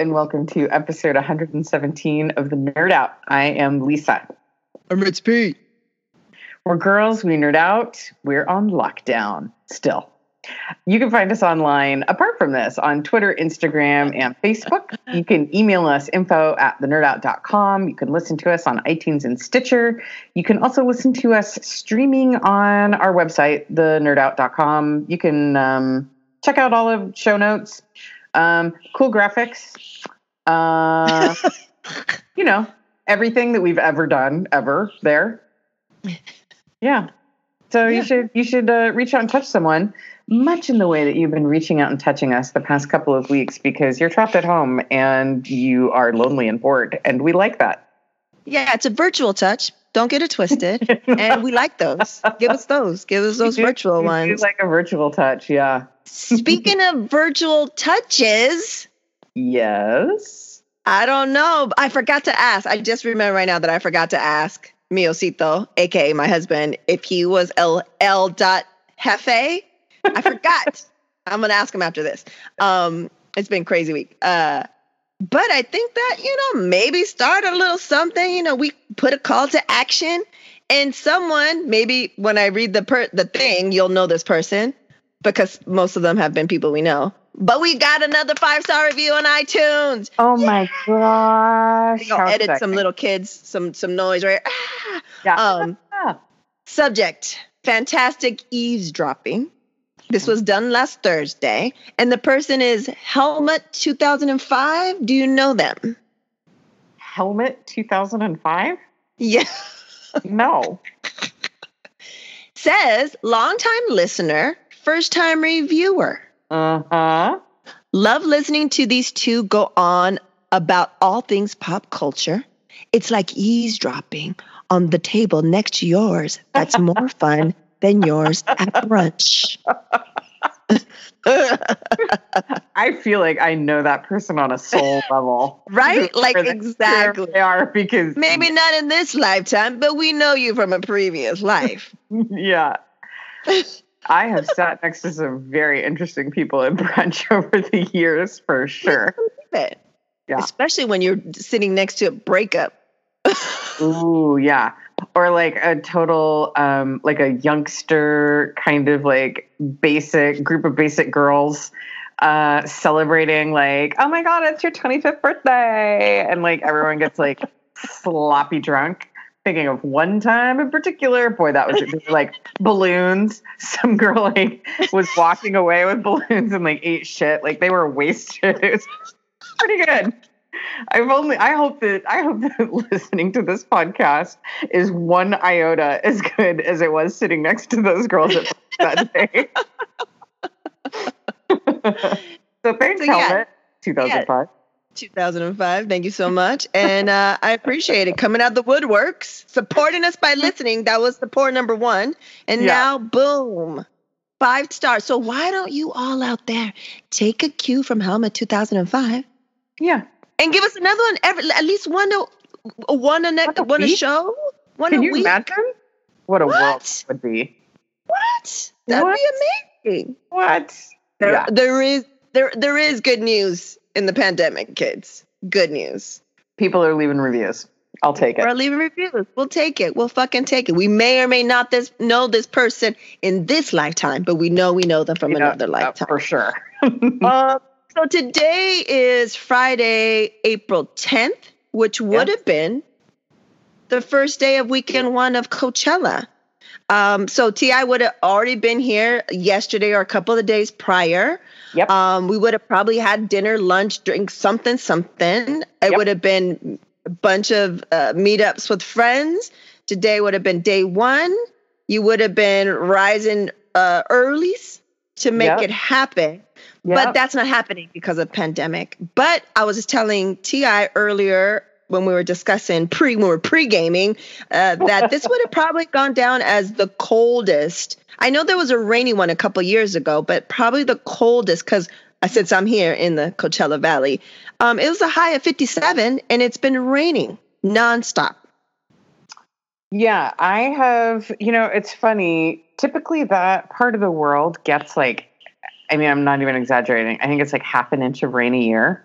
And welcome to episode 117 of the Nerd Out. I am Lisa. I'm Rich Pete. We're girls, we nerd out. We're on lockdown still. You can find us online, apart from this, on Twitter, Instagram, and Facebook. You can email us info at thenerdout.com. You can listen to us on iTunes and Stitcher. You can also listen to us streaming on our website, thenerdout.com. You can um, check out all of show notes, um, cool graphics, uh, you know, everything that we've ever done ever there. Yeah. So Yeah. you should you should uh, reach out and touch someone, much in the way that you've been reaching out and touching us the past couple of weeks, because you're trapped at home and you are lonely and bored, and we like that. Yeah, it's a virtual touch. Don't get it twisted. and we like those. Give us those. Give us those You virtual do ones. like a virtual touch, yeah. Speaking of virtual touches, Yes. I don't know. I forgot to ask. I just remember right now that I forgot to ask Miocito, aka my husband, if he was El dot Jefe. I forgot. I'm gonna ask him after this. Um, it's been crazy week. Uh, but I think that you know maybe start a little something. You know, we put a call to action, and someone maybe when I read the per the thing, you'll know this person because most of them have been people we know. But we got another five star review on iTunes. Oh my gosh. I'll edit some little kids, some some noise right. Ah! Yeah. Um, subject: fantastic eavesdropping. This was done last Thursday, and the person is Helmet 2005. Do you know them? Helmet 2005? Yeah. No. Says longtime listener, first time reviewer. Uh huh. Love listening to these two go on about all things pop culture. It's like eavesdropping on the table next to yours. That's more fun than yours at brunch. I feel like I know that person on a soul level. Right? Like, exactly. They are because Maybe not in this lifetime, but we know you from a previous life. yeah. I have sat next to some very interesting people at brunch over the years for sure. Yeah. Especially when you're sitting next to a breakup. Ooh, yeah. Or like a total um like a youngster kind of like basic group of basic girls uh celebrating like, "Oh my god, it's your 25th birthday." And like everyone gets like sloppy drunk. Thinking of one time in particular, boy, that was like balloons. Some girl like was walking away with balloons and like ate shit. Like they were wasted. It was pretty good. I've only I hope that I hope that listening to this podcast is one iota as good as it was sitting next to those girls at that day. so thanks, So, yeah. Helmet. 2005. 2005. Thank you so much. And uh, I appreciate it. Coming out the woodworks, supporting us by listening. That was support number one. And Yeah. now, boom, five stars. So why don't you all out there take a cue from Helma 2005 Yeah. and give us another one every, at least one a, one a, ne- One a one a week? show? One Can a you week? imagine what a world would be? What? That'd What? be amazing. What? There, Yeah. there is there there is good news in the pandemic, kids. Good news. People are leaving reviews. I'll take it. Or leaving reviews. We'll take it. We'll fucking take it. We may or may not this know this person in this lifetime, but we know we know them from You another lifetime. for sure. Uh, so today is Friday, April 10th, which would Yeah. have been the first day of weekend one of Coachella. Um, so Ti would have already been here yesterday or a couple of days prior. Yep. Um, we would have probably had dinner, lunch, drink, something, something. It Yep. would have been a bunch of uh, meetups with friends. Today would have been day one. You would have been rising uh, earlies to make Yep. it happen. Yep. But that's not happening because of pandemic. But I was just telling Ti earlier when we were discussing pre when we were pre gaming uh, that this would have probably gone down as the coldest. I know there was a rainy one a couple years ago, but probably the coldest because since I'm here in the Coachella Valley, um, it was a high of 57, and it's been raining nonstop. Yeah, I have, you know, it's funny. Typically, that part of the world gets like, I mean, I'm not even exaggerating. I think it's like half an inch of rain a year.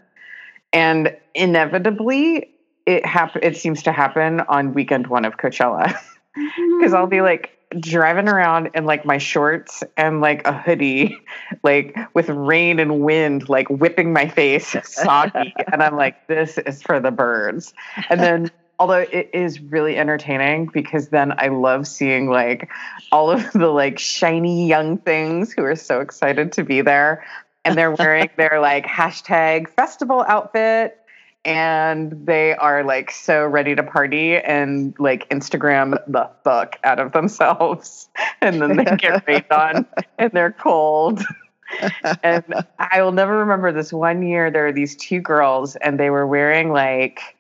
And inevitably, it happen. It seems to happen on weekend one of Coachella because I'll be mm-hmm. like driving around in like my shorts and like a hoodie, like with rain and wind, like whipping my face soggy, and I'm like, this is for the birds. And then although it is really entertaining because then I love seeing like all of the like shiny young things who are so excited to be there and they're wearing their like hashtag festival outfit and they are like so ready to party and like Instagram the fuck out of themselves and then they get rained on and they're cold. and I will never remember this one year there were these two girls and they were wearing like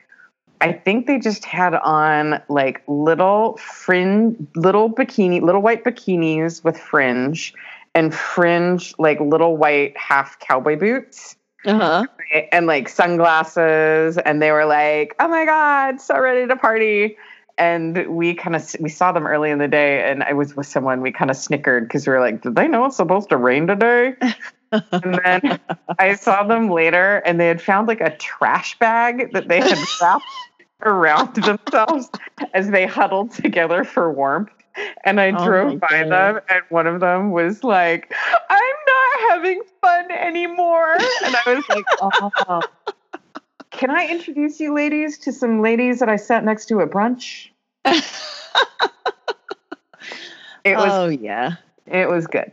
I think they just had on like little fringe, little bikini, little white bikinis with fringe, and fringe like little white half cowboy boots. Uh-huh. And like sunglasses, and they were like, "Oh my god, so ready to party!" And we kind of we saw them early in the day, and I was with someone. We kind of snickered because we were like, "Did they know it's supposed to rain today?" and then I saw them later, and they had found like a trash bag that they had wrapped around themselves as they huddled together for warmth. And I Oh drove by God. them, and one of them was like, "I'm not having fun anymore," and I was like, "Oh." Can I introduce you ladies to some ladies that I sat next to at brunch? It was oh yeah. it was good.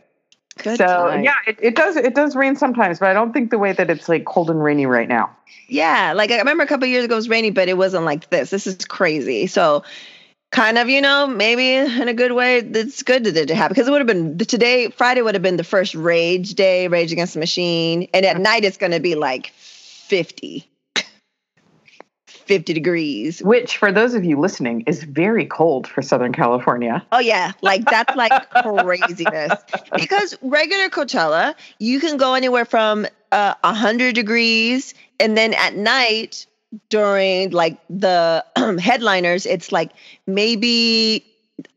Good so time. yeah, it, it does it does rain sometimes, but I don't think the way that it's like cold and rainy right now. Yeah, like I remember a couple years ago it was rainy, but it wasn't like this. This is crazy. So kind of, you know, maybe in a good way, it's good that it happened because it would have been today, Friday would have been the first rage day, rage against the machine. And at night it's gonna be like 50. 50 degrees. Which, for those of you listening, is very cold for Southern California. Oh yeah, like that's like craziness. Because regular Coachella, you can go anywhere from uh, 100 degrees and then at night during like the headliners it's like maybe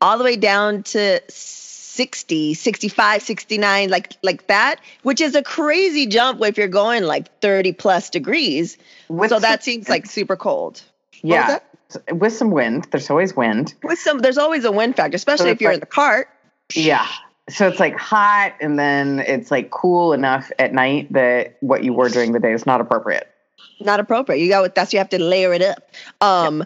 all the way down to 60 65 69 like like that which is a crazy jump if you're going like 30 plus degrees With so that seems like super cold yeah, with some wind. There's always wind. with some there's always a wind factor especially if you're like- in the cart Yeah. So it's like hot, and then it's like cool enough at night that what you wore during the day is not appropriate. Not appropriate. You got that's you have to layer it up. Um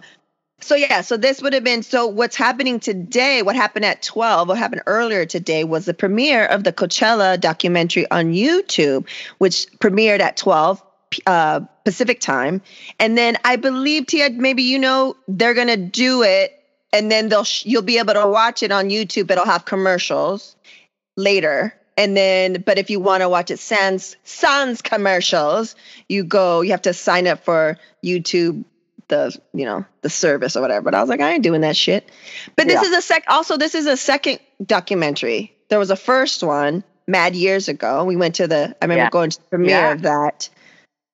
so yeah, so this would have been so what's happening today, what happened at 12, what happened earlier today was the premiere of the Coachella documentary on YouTube, which premiered at 12 uh Pacific time. And then I believe Tia maybe you know they're going to do it and then they'll sh- you'll be able to watch it on YouTube. It'll have commercials later. And then, but if you want to watch it sans sans commercials, you go. You have to sign up for YouTube, the you know the service or whatever. But I was like, I ain't doing that shit. But this Yeah. is a sec. Also, this is a second documentary. There was a first one mad years ago. We went to the. I remember Yeah. going to the premiere Yeah. of that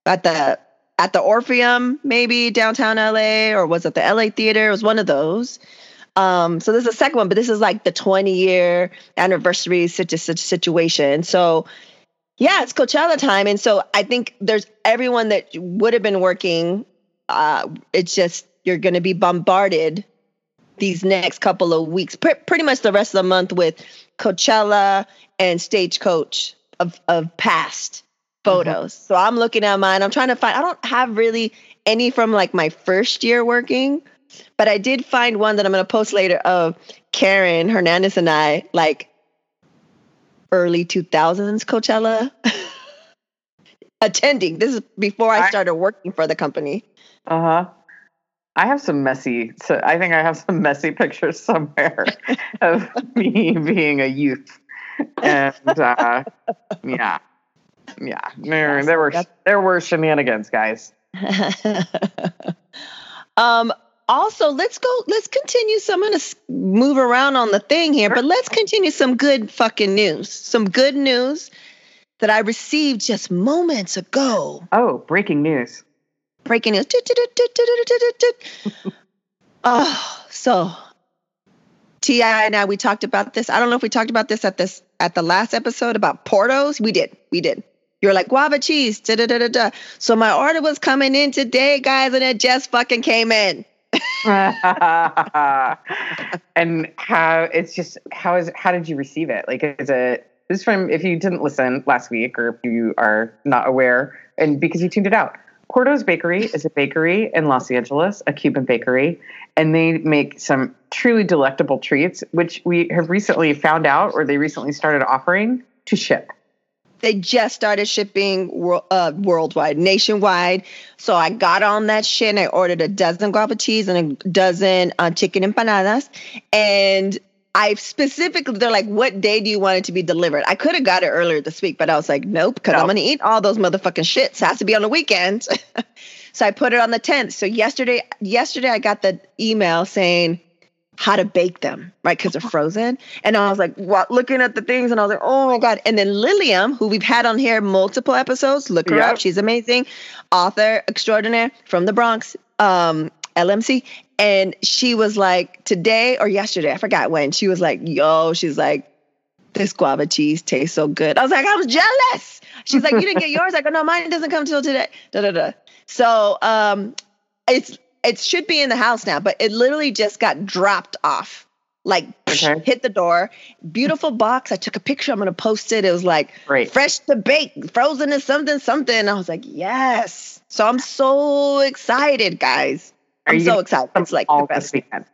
at the at the Orpheum, maybe downtown LA, or was it the LA Theater? It was one of those. Um, so this is the second one, but this is like the 20 year anniversary situ- situ- situation. So yeah, it's Coachella time. And so I think there's everyone that would have been working. Uh, it's just, you're going to be bombarded these next couple of weeks, pre- pretty much the rest of the month with Coachella and Stagecoach of, of past photos. So I'm looking at mine. I'm trying to find, I don't have really any from like my first year working, but I did find one that I'm going to post later of Karen Hernandez and I, like early 2000s Coachella attending. This is before I started working for the company. Uh huh. I have some messy. So I think I have some messy pictures somewhere of me being a youth, and uh, yeah, yeah. There, there were there were shenanigans, guys. um also let's go let's continue so i'm gonna move around on the thing here but let's continue some good fucking news some good news that i received just moments ago Oh, breaking news! breaking news oh so ti and i we talked about this i don't know if we talked about this at this at the last episode about portos we did we did You're like guava cheese. Da, da, da, da. So my order was coming in today, guys, and it just fucking came in. and how it's just how is how did you receive it? Like is it this is from if you didn't listen last week or if you are not aware and because you tuned it out. Porto's Bakery is a bakery in Los Angeles, a Cuban bakery, and they make some truly delectable treats, which we have recently found out or they recently started offering to ship. They just started shipping uh, worldwide, nationwide. So I got on that shit and I ordered a dozen guava cheese and a dozen uh, chicken empanadas. And I specifically, they're like, what day do you want it to be delivered? I could have got it earlier this week, but I was like, nope, because. I'm going to eat all those motherfucking shits. It has to be on the weekend. so I put it on the 10th. So yesterday, yesterday I got the email saying, how to bake them, right? Because they're frozen. And I was like, what? Looking at the things, and I was like, oh my God. And then Lilliam, who we've had on here multiple episodes, look her yep. up. She's amazing. Author extraordinaire from the Bronx, um, LMC. And she was like, today or yesterday, I forgot when, she was like, yo, she's like, this guava cheese tastes so good. I was like, I was jealous. She's like, you didn't get yours. I go, no, mine doesn't come till today. Da, da, da. So um, it's it should be in the house now, but it literally just got dropped off. Like okay. hit the door. Beautiful box. I took a picture. I'm gonna post it. It was like Great. fresh to bake, frozen is something, something. I was like, yes. So I'm so excited, guys. Are I'm so excited. It's like all the best. weekend.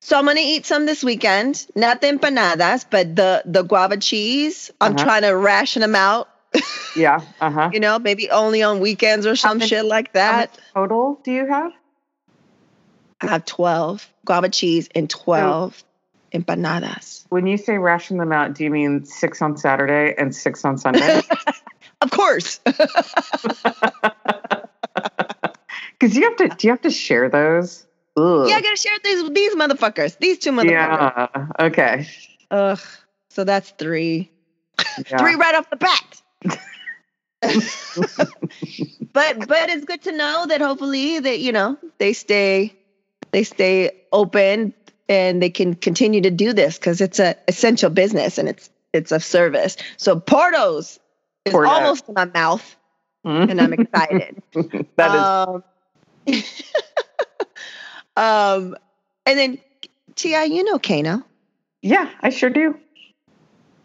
So I'm gonna eat some this weekend. Not the empanadas, but the the guava cheese. I'm uh-huh. trying to ration them out. yeah. Uh huh. You know, maybe only on weekends or some shit like that. total do you have? I have 12 guava cheese and 12 so, empanadas. When you say ration them out, do you mean six on Saturday and six on Sunday? of course. Because you have to, do you have to share those? Ugh. Yeah, I gotta share these these motherfuckers. These two motherfuckers. Yeah. Okay. Ugh. So that's three. Yeah. three right off the bat. but but it's good to know that hopefully that you know they stay they stay open and they can continue to do this because it's a essential business and it's it's a service. So Portos is Porto. almost in my mouth, mm-hmm. and I'm excited. that um, is. um, and then Ti, you know Kano. Yeah, I sure do.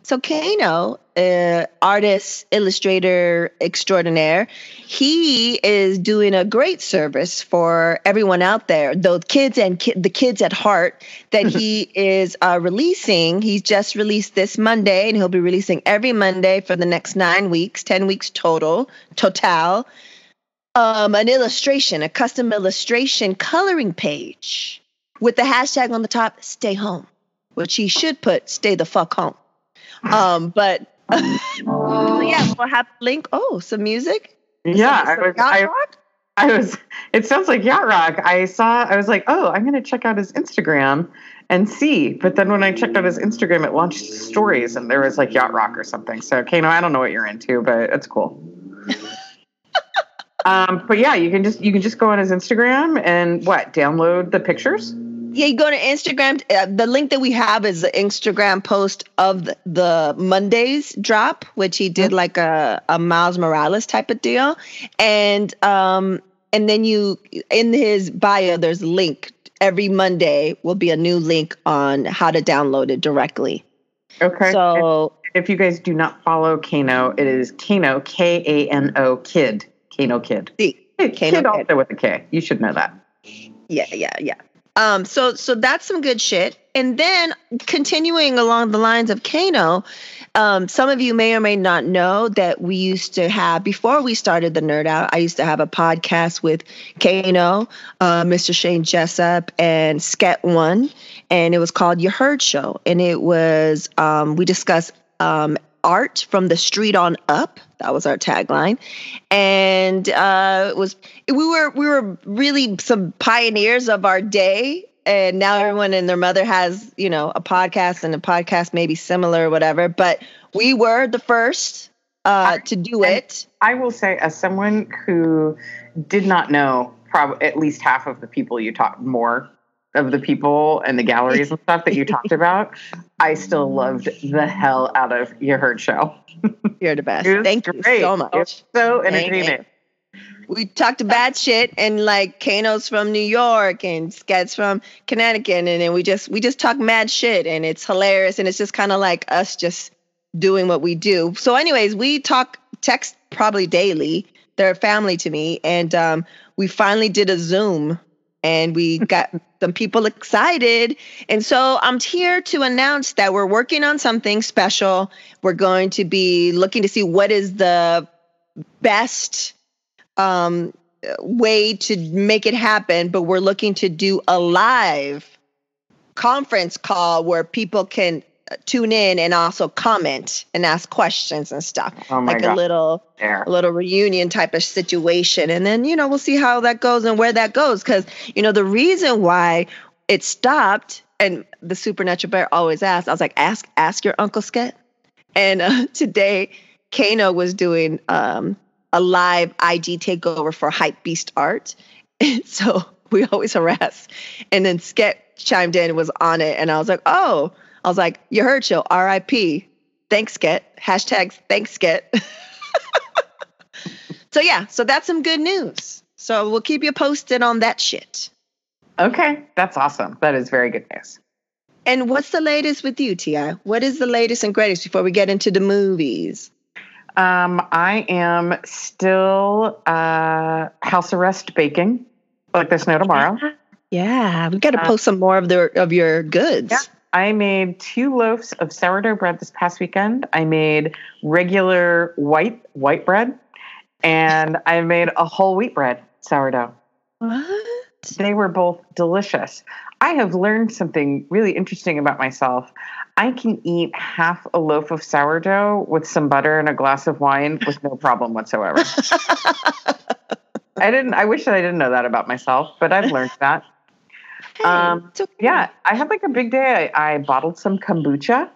So Kano, uh, artist, illustrator extraordinaire, he is doing a great service for everyone out there, those kids and ki- the kids at heart that he is uh, releasing. He's just released this Monday, and he'll be releasing every Monday for the next nine weeks, ten weeks total, total. Um, an illustration, a custom illustration coloring page with the hashtag on the top, "Stay home," which he should put "Stay the fuck home." Um, but yeah, we'll have link. Oh, some music. Yeah, I was, I, I was. It sounds like yacht rock. I saw. I was like, oh, I'm going to check out his Instagram and see. But then when I checked out his Instagram, it launched stories, and there was like yacht rock or something. So, Kano, I don't know what you're into, but it's cool. um, but yeah, you can just you can just go on his Instagram and what download the pictures yeah, you go to Instagram. Uh, the link that we have is the Instagram post of the, the Mondays drop, which he did mm-hmm. like a, a Miles Morales type of deal, and um and then you in his bio there's a link. Every Monday will be a new link on how to download it directly. Okay. So if, you guys do not follow Kano, it is Kano K A N O Kid Kano Kid. See, Kano Kid also with a K. You should know that. Yeah, yeah, yeah. Um, so so that's some good shit. And then continuing along the lines of Kano, um, some of you may or may not know that we used to have before we started the Nerd Out. I used to have a podcast with Kano, uh, Mr. Shane Jessup, and Sket One, and it was called Your Heard Show. And it was um, we discussed um, art from the street on up. That was our tagline, and uh, it was we were we were really some pioneers of our day. And now everyone and their mother has you know a podcast, and a podcast may be similar or whatever. But we were the first uh, to do it. I will say, as someone who did not know probably at least half of the people you talked more of the people and the galleries and stuff that you talked about, I still loved the hell out of your herd show. You're the best. Thank you so much. was so entertaining. we talked bad shit and like Kano's from New York and Sket's from Connecticut and then we just we just talk mad shit and it's hilarious and it's just kind of like us just doing what we do. So anyways, we talk text probably daily. They're family to me and um we finally did a Zoom and we got some people excited. And so I'm here to announce that we're working on something special. We're going to be looking to see what is the best um, way to make it happen, but we're looking to do a live conference call where people can tune in and also comment and ask questions and stuff, Oh my like god. a little there. a little reunion type of situation. And then, you know, we'll see how that goes and where that goes. Because, you know, the reason why it stopped, and the supernatural bear always asked, I was like, ask, ask your Uncle Sket. And uh, today, Kano was doing um, a live IG takeover for Hype Beast Art. so we always harass. And then Sket chimed in and was on it. And I was like, oh, I was like, you heard show, RIP. Thanks, Sket. Hashtag thanks, Sket. So yeah, so that's some good news. So we'll keep you posted on that shit. Okay, that's awesome. That is very good news. And what's the latest with you, Ti? What is the latest and greatest before we get into the movies? Um, I am still uh, house arrest baking, like there's no tomorrow. Yeah, we got to Uh, post some more of the of your goods. Yeah. I made two loaves of sourdough bread this past weekend. I made regular white white bread, and I made a whole wheat bread sourdough. What? They were both delicious. I have learned something really interesting about myself. I can eat half a loaf of sourdough with some butter and a glass of wine with no problem whatsoever. I didn't. I wish that I didn't know that about myself, but I've learned that. Hey, Um, okay. Yeah, I had like a big day. I, I bottled some kombucha,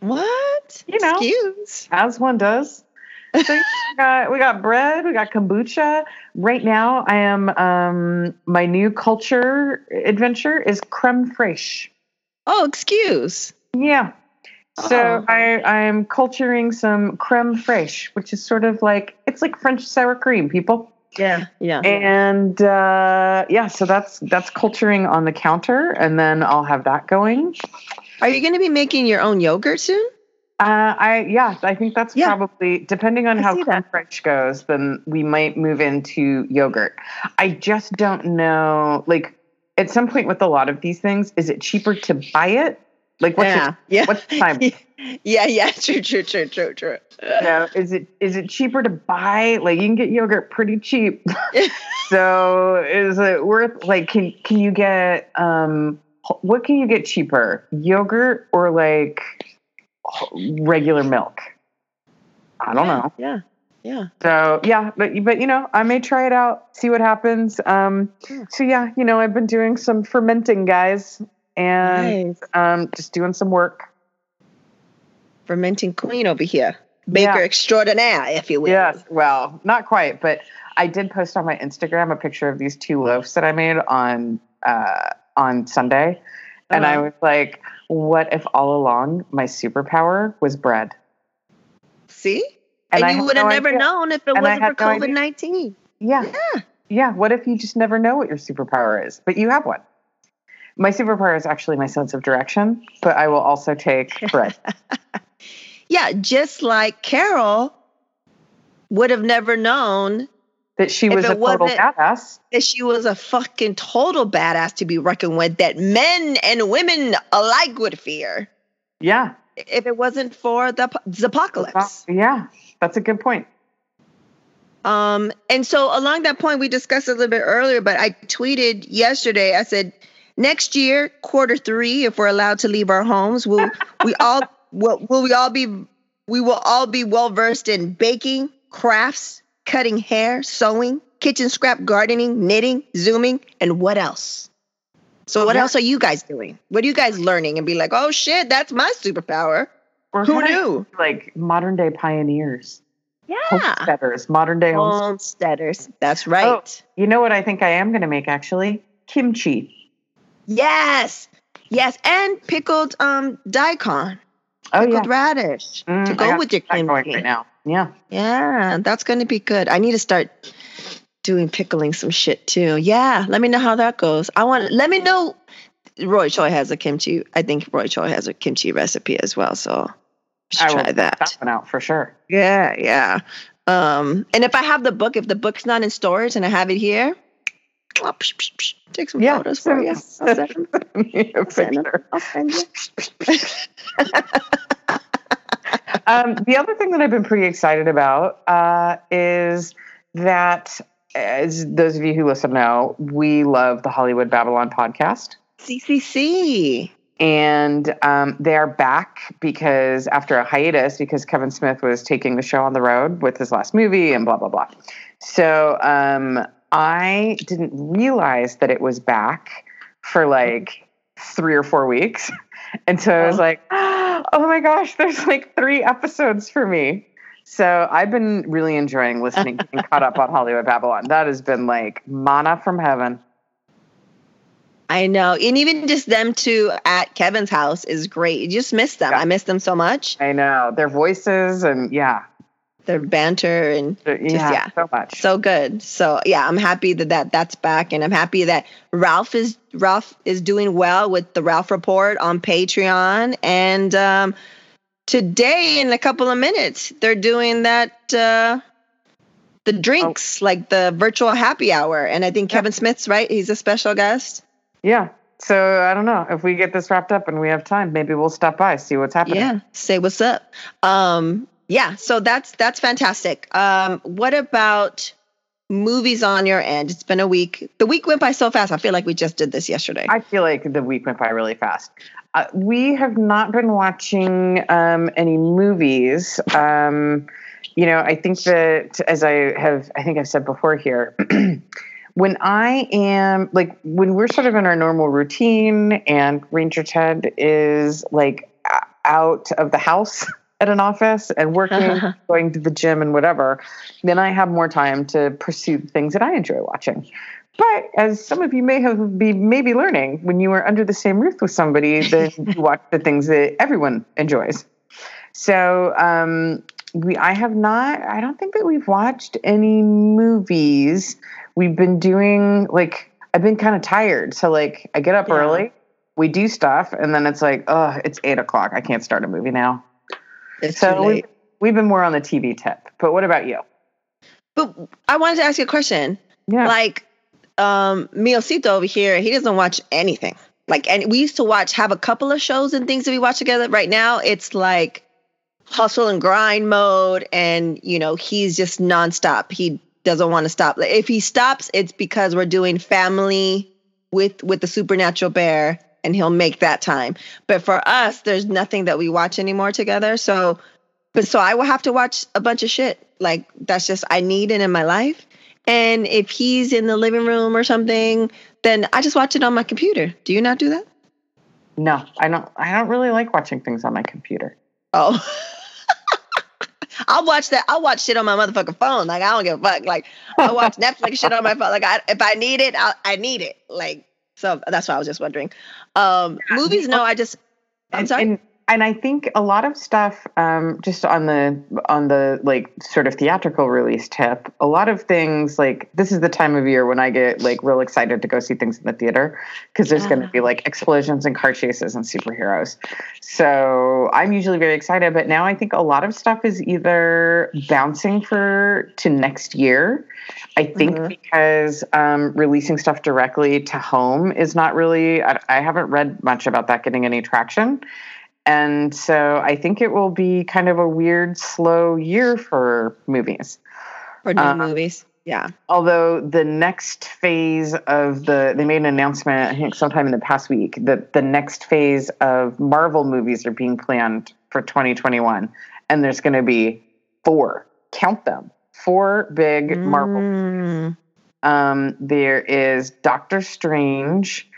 What? You know. Excuse. as one does. So we got we got bread, we got kombucha. Right now, I am um my new culture adventure is creme fraiche. Oh, excuse. Yeah. So Oh. I I'm culturing some creme fraiche, which is sort of like it's like French sour cream, people. Yeah. Yeah. And uh, yeah, so that's that's culturing on the counter, and then I'll have that going. Are you going to be making your own yogurt soon? Uh, I yeah, I think that's Yeah. probably depending on I how see creme that. fraiche goes, then we might move into yogurt. I just don't know. Like at some point with a lot of these things, is it cheaper to buy it? Like what's yeah. the, yeah. what's the time? yeah. Yeah. True. True. True. True. True. You know, is it is it cheaper to buy? Like you can get yogurt pretty cheap. so is it worth like can can you get um what can you get cheaper? Yogurt or like regular milk? I don't know. Yeah. Yeah. So yeah, but but you know, I may try it out, see what happens. Um, Yeah. so yeah, you know, I've been doing some fermenting, guys, and Nice. um, just doing some work. Fermenting queen over here. Baker Yeah. extraordinaire, if you will. Yes, well, not quite, but I did post on my Instagram a picture of these two loaves that I made on uh, on Sunday, and I Uh-huh. was like, "What if all along my superpower was bread?" See? And And, you would have no never idea. known if it And wasn't for no. COVID 19. Yeah. Yeah. Yeah. What if you just never know what your superpower is, but you have one? My superpower is actually my sense of direction, but I will also take bread. Yeah, just like Carol would have never known that she was a total badass. that she was a fucking total badass to be reckoned with that men and women alike would fear Yeah. if it wasn't for the, the apocalypse. Yeah. That's a good point. Um, and so along that point, we discussed a little bit earlier, but I tweeted yesterday. I said, next year, quarter three, if we're allowed to leave our homes, will we all will, will we all be we will all be well versed in baking, crafts, cutting hair, sewing, kitchen scrap, gardening, knitting, zooming, and what else? So what Yeah. else are you guys doing? What are you guys learning and be like, oh shit, that's my superpower? We're Who knew? Like modern day pioneers, Yeah. homesteaders, modern day homesteaders. Homesteaders. That's right. Oh. You know what I think I am going to make actually? Kimchi. Yes. Yes. And pickled um daikon. Oh yeah. Pickled radish Mm, to go with your going kimchi. right now. Yeah. Yeah, that's going to be good. I need to start doing pickling some shit too. Yeah, let me know how that goes. I want let me know Roy Choi has a kimchi. I think Roy Choi has a kimchi recipe as well, so I try that. that one out for sure. Yeah, yeah. Um, and if I have the book, if the book's not in storage and I have it here, I'll psh, psh, psh, take some Yeah, photos for you. I'll send them. a Send them. I'll send you. um, the other thing that I've been pretty excited about uh, is that, as those of you who listen know, we love the Hollywood Babble-On podcast. CCC. And um, they are back because after a hiatus, because Kevin Smith was taking the show on the road with his last movie and blah, blah, blah. So um, I didn't realize that it was back for like three or four weeks. And so I was like, oh my gosh, there's like three episodes for me. So I've been really enjoying listening and caught up on Hollywood Babble-On. That has been like mana from heaven. I know. And even just them two at Kevin's house is great. You just miss them. Yeah. I miss them so much. I know their voices and yeah, Their banter and yeah, yeah. so much. so good. So yeah, I'm happy that, that that's back and I'm happy that Ralph is Ralph is doing well with the Ralph report on Patreon and um today in a couple of minutes they're doing that uh the drinks like the virtual happy hour and I think Yeah. Kevin Smith's right he's a special guest Yeah. So I don't know if we get this wrapped up and we have time, maybe we'll stop by see what's happening. Yeah, say what's up. Um, yeah, so that's that's fantastic. Um, what about movies on your end? It's been a week. The week went by so fast. I feel like we just did this yesterday. I feel like the week went by really fast. Uh, we have not been watching um, any movies. Um, you know, I think that as I have, I think I've said before here, when I am like when we're sort of in our normal routine and Ranger Ted is like out of the house at an office and working, going to the gym and whatever, then I have more time to pursue things that I enjoy watching. But as some of you may have be maybe learning, when you are under the same roof with somebody, then you watch the things that everyone enjoys. So um, we, I have not. I don't think that we've watched any movies. We've been doing like I've been kind of tired, so like I get up Yeah. early, we do stuff, and then it's like, oh, it's eight o'clock. I can't start a movie now. It's So too we've, we've been more on the TV tip. But what about you? But I wanted to ask you a question. Yeah. Like, um, Miocito over here, he doesn't watch anything. Like, and we used to watch, have a couple of shows and things that we watch together. Right now, it's like hustle and grind mode, and you know, he's just nonstop. He doesn't want to stop. Like, if he stops, it's because we're doing family with with the supernatural bear, and he'll make that time. But for us, there's nothing that we watch anymore together. So, but so I will have to watch a bunch of shit. Like that's just I need it in my life. And if he's in the living room or something, then I just watch it on my computer. Do you not do that? no, I don't. I don't really like watching things on my computer. Oh. I'll watch that. I'll watch shit on my motherfucking phone. Like I don't give a fuck. Like I watch Netflix shit on my phone. Like I, if I need it, I, I need it. Like so. That's why I was just wondering. Um, Yeah, movies? No, I just. I'm and, sorry. And, and I think a lot of stuff, um, just on the on the like sort of theatrical release tip, a lot of things like this is the time of year when I get like real excited to go see things in the theater because there's going to Ah. be like explosions and car chases and superheroes. So I'm usually very excited, but now I think a lot of stuff is either bouncing for to next year. I think Mhm. because um, releasing stuff directly to home is not really. I, I haven't read much about that getting any traction. And so I think it will be kind of a weird, slow year for movies. for new uh, movies. Yeah. Although the next phase of the, they made an announcement, I think sometime in the past week, that the next phase of Marvel movies are being planned for 2021. And there's going to be four, count them, four big Marvel Mm. um, there is Doctor Strange,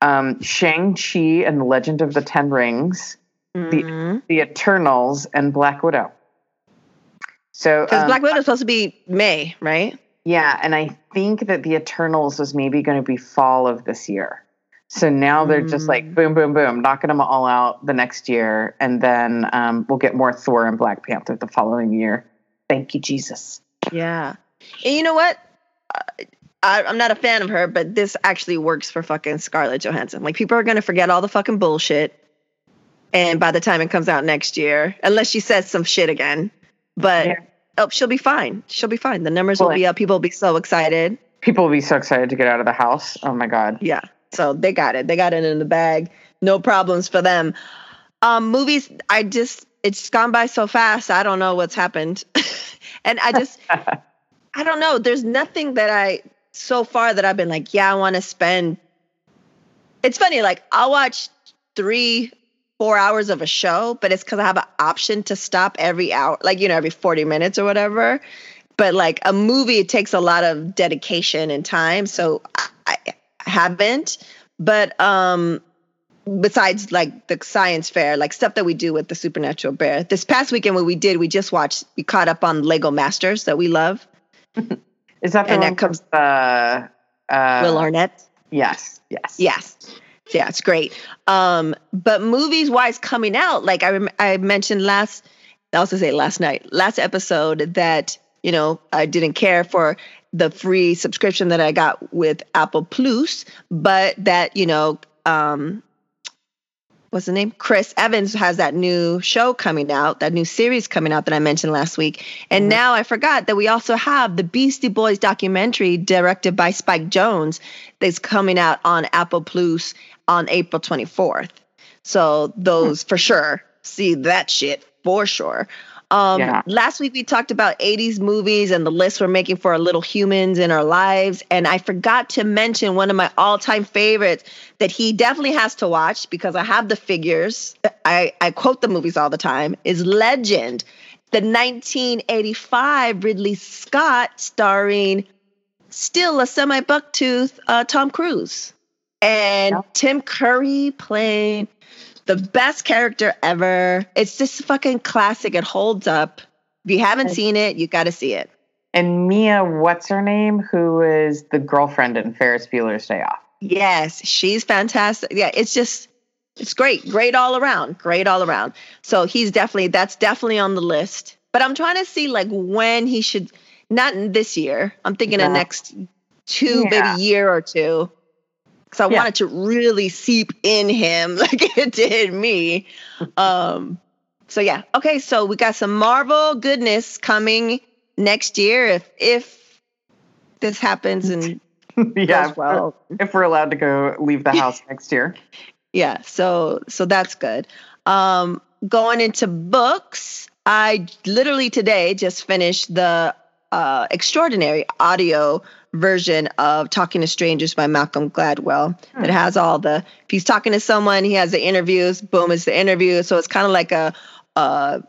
um, Shang-Chi and the Legend of the Ten Rings, Mhm. The Eternals, and Black Widow. So, Because um, Black Widow is supposed to be May, right? yeah, and I think that the Eternals was maybe going to be fall of this year. So now they're just like Mm. boom, boom, boom, knocking them all out the next year, and then um, we'll get more Thor and Black Panther the following year. Thank you, Jesus. Yeah. And you know what? I, I'm not a fan of her, but this actually works for fucking Scarlett Johansson. Like people are gonna forget all the fucking bullshit, and by the time it comes out next year, unless she says some shit again, but Yeah. oh, she'll be fine. She'll be fine. The numbers will be up. People will be so excited. People will be so excited to get out of the house. Oh my god. Yeah. So they got it. They got it in the bag. No problems for them. Um, movies, I just it's gone by so fast. I don't know what's happened. and I just I don't know. There's nothing that I so far that I've been like, yeah, I want to spend. It's funny, like I'll watch three, four hours of a show, but it's because I have an option to stop every hour, like you know, every 40 minutes or whatever. But like a movie, it takes a lot of dedication and time. So I, I haven't. But um besides like the science fair, like stuff that we do with the Supernatural Bear. This past weekend, what we did, we just watched, we caught up on Lego Masters that we love. Is that the And one that comes- uh, uh, Will Arnett. Yes, yes, Yes. Yeah, it's great. Um, but movies wise coming out, like I rem- I mentioned last, I also say last night, last episode that you know I didn't care for the free subscription that I got with Apple Plus, but that you know, um, what's the name? Chris Evans has that new show coming out, that new series coming out that I mentioned last week. And Mhm. now I forgot that we also have the Beastie Boys documentary directed by Spike Jonze that's coming out on Apple Plus on April 24th. So those for sure see that shit for sure. Um, Yeah. Last week we talked about 80s movies and the list we're making for our little humans in our lives. And I forgot to mention one of my all time favorites that he definitely has to watch because I have the figures. I, I quote the movies all the time is Legend, the 1985 Ridley Scott starring still a semi bucktooth uh, Tom Cruise and. Tim Curry playing the best character ever. It's just fucking classic. It holds up. If you haven't seen it, you got to see it. And Mia, what's her name? Who is the girlfriend in Ferris Bueller's Day Off? Yes, she's fantastic. Yeah, it's just it's great. Great all around. Great all around. So he's definitely that's definitely on the list. But I'm trying to see like when he should not in this year. I'm thinking Yeah. the next two, Yeah. maybe year or two. Cause I Yeah. wanted to really seep in him like it did me. Um so yeah. Okay, so we got some Marvel goodness coming next year if if this happens and yeah, well. if we're allowed to go leave the house next year. yeah so so that's good um going into books i literally today just finished the uh extraordinary audio version of talking to strangers by malcolm gladwell Hmm. it has all the if he's talking to someone he has the interviews boom it's the interview so it's kind of like a uh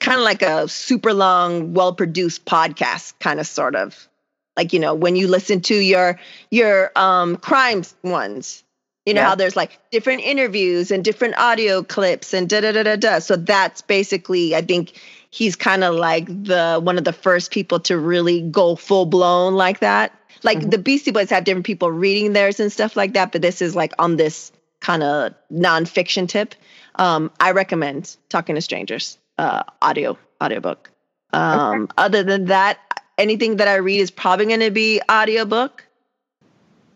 kind of like a super long well produced podcast kind of sort of like you know when you listen to your your um crimes ones you know Yeah. how there's like different interviews and different audio clips and da da da da da. So that's basically, I think he's kind of like the one of the first people to really go full blown like that. Like Mhm. the Beastie Boys have different people reading theirs and stuff like that, but this is like on this kind of nonfiction tip. Um, I recommend Talking to Strangers, uh, audio audiobook. Um, Other than that, anything that I read is probably going to be audiobook,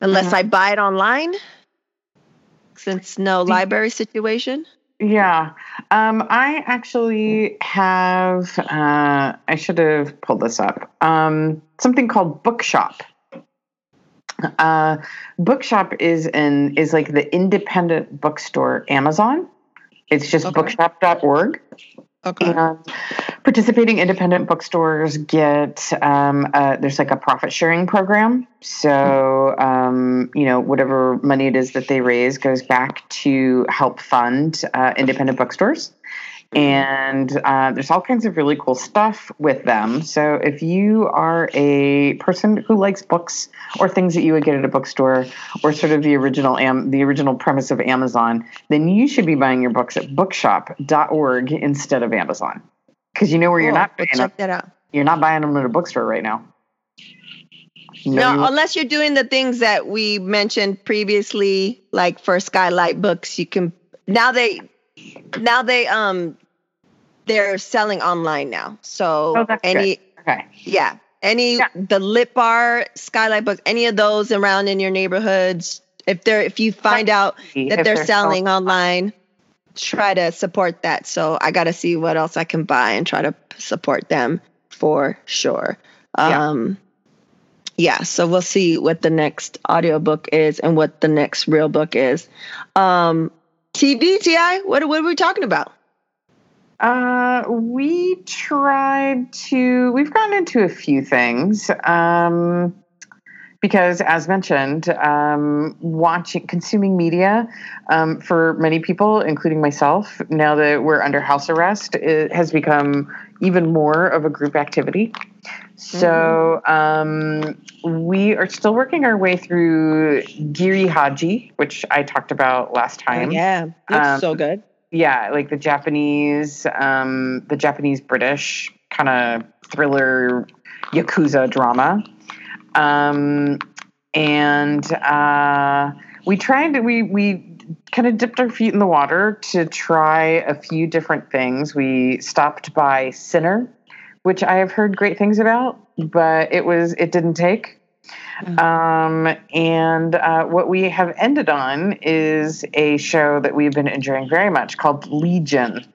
unless Mhm. I buy it online since no library situation. Yeah. Um, I actually have, uh, I should have pulled this up, um, something called Bookshop. Uh, Bookshop is an is like the independent bookstore Amazon. It's just Okay. bookshop.org. Okay. And participating independent bookstores get um, uh, there's like a profit sharing program. So um, you know whatever money it is that they raise goes back to help fund uh, independent bookstores. And uh, there's all kinds of really cool stuff with them. So if you are a person who likes books or things that you would get at a bookstore, or sort of the original am- the original premise of Amazon, then you should be buying your books at bookshop.org instead of Amazon. Because you know where you're not We'll buying them. check that out. You're not buying them at a bookstore right now. No, you- unless you're doing the things that we mentioned previously, like for Skylight Books, you can now they now they um they're selling online now. So Oh, that's any okay. yeah any Yeah. the Lit Bar, Skylight Books, any of those around in your neighborhoods, if they're if you find out that If they're, selling online, try to support that. So I got to see what else I can buy and try to support them for sure. Yeah. Um, yeah. So we'll see what the next audiobook is and what the next real book is. Um, TV, TI, what, what are we talking about? Uh, we tried to. We've gotten into a few things. Um, because, as mentioned, um, watching, consuming media um, for many people, including myself, now that we're under house arrest, it has become even more of a group activity. So um, we are still working our way through Giri Haji, which I talked about last time yeah. Looks Um, so good. yeah, like the Japanese, um, the Japanese British kind of thriller yakuza drama, um, and uh, we tried to we we kind of dipped our feet in the water to try a few different things. We stopped by Sinner, which I have heard great things about, but it was it didn't take. Um, and uh, what we have ended on is a show that we've been enjoying very much called Legion.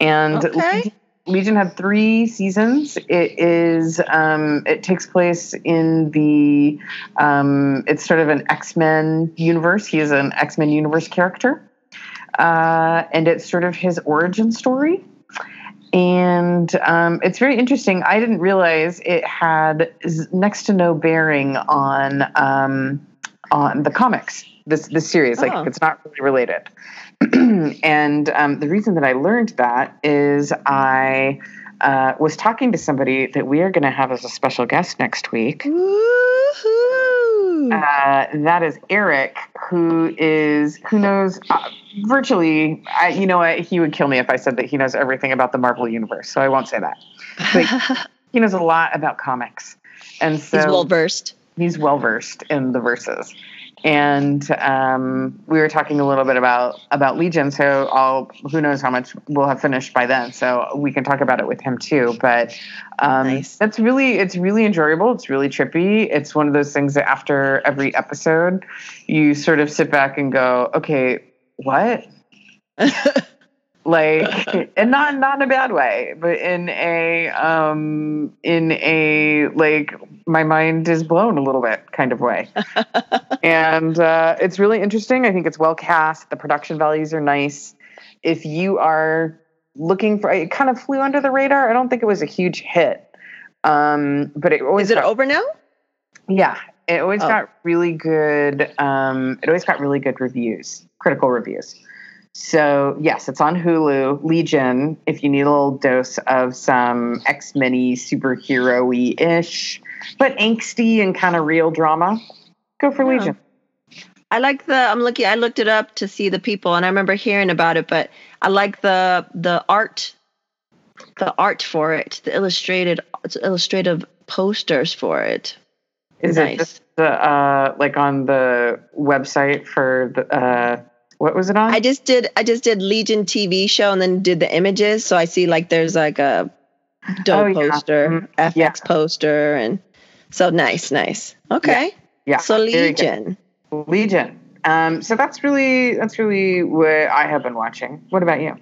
And Okay. Legion, Legion had three seasons. It is um, it takes place in the um, it's sort of an X Men universe. He is an X Men universe character, uh, and it's sort of his origin story and um, it's very interesting. I didn't realize it had next to no bearing on um, on the comics. This this series, like Oh. it's not really related. and um, the reason that I learned that is I uh, was talking to somebody that we are going to have as a special guest next week. Woohoo! Uh, that is Eric, who is who knows uh, virtually. I, you know what? He would kill me if I said that he knows everything about the Marvel universe. So I won't say that. He knows a lot about comics, and so He's well versed. he's well versed in the verses. And um, we were talking a little bit about about Legion, so I'll who knows how much we'll have finished by then, so we can talk about it with him too. But um, Nice. that's really it's really enjoyable. It's really trippy. It's one of those things that after every episode, you sort of sit back and go, okay, what? like and not not in a bad way but in a um in a like my mind is blown a little bit kind of way and uh it's really interesting i think it's well cast the production values are nice if you are looking for it kind of flew under the radar i don't think it was a huge hit um but it always Is it got- over now? yeah, it always Oh. got really good. Um, it always got really good reviews, critical reviews. So yes, it's on Hulu. Legion. If you need a little dose of some X Men superhero-y ish, but angsty and kind of real drama, go for Yeah. Legion. I like the. I'm looking. I looked it up to see the people, and I remember hearing about it. But I like the the art, the art for it, the illustrated, illustrative posters for it. Is Nice. it just the uh, like on the website for the uh, what was it on? I just did. I just did Legion TV show, and then did the images. So I see like there's like a dope Oh, yeah. poster, Mhm. FX Yeah. poster, and so nice, nice. Okay, yeah. so. Legion. Legion. Um, so that's really that's really what I have been watching. What about you?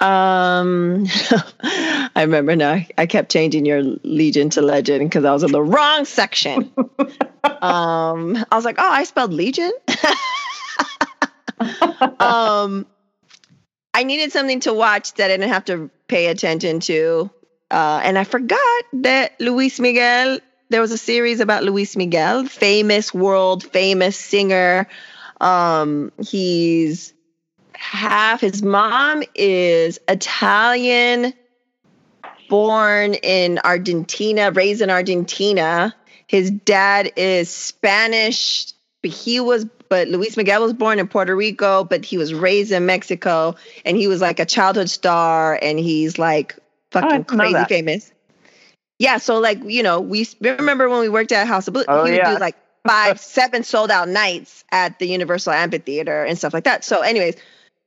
Um, I remember now. I kept changing your Legion to Legend because I was in the wrong section. um, I was like, oh, I spelled Legion. um, I needed something to watch that I didn't have to pay attention to, uh, and I forgot that Luis Miguel. There was a series about Luis Miguel, famous world famous singer. Um, he's half his mom is Italian, born in Argentina, raised in Argentina. His dad is Spanish, but he was but Luis Miguel was born in Puerto Rico, but he was raised in Mexico and he was like a childhood star and he's like fucking crazy famous. Yeah, so like you know, we remember when we worked at House of Blue, Oh, he would yeah. do like five, seven sold out nights at the Universal Amphitheater and stuff like that. So, anyways,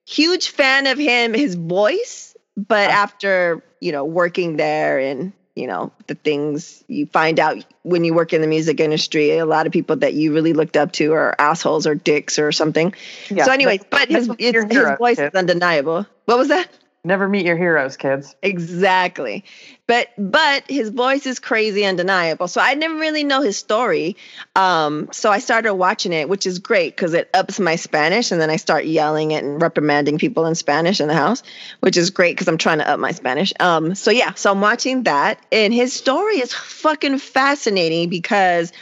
huge fan of him, his voice, but Uh-huh. after you know working there and you know the things you find out when you work in the music industry, a lot of people that you really looked up to are assholes or dicks or something. Yeah, so, anyways, but his it's, his voice kid. is undeniable. What was that? Never meet your heroes, kids. Exactly. But but his voice is crazy undeniable. So I didn't really know his story. Um so I started watching it, which is great because it ups my Spanish and then I start yelling it and reprimanding people in Spanish in the house, which is great because I'm trying to up my Spanish. Um so yeah, so I'm watching that and his story is fucking fascinating because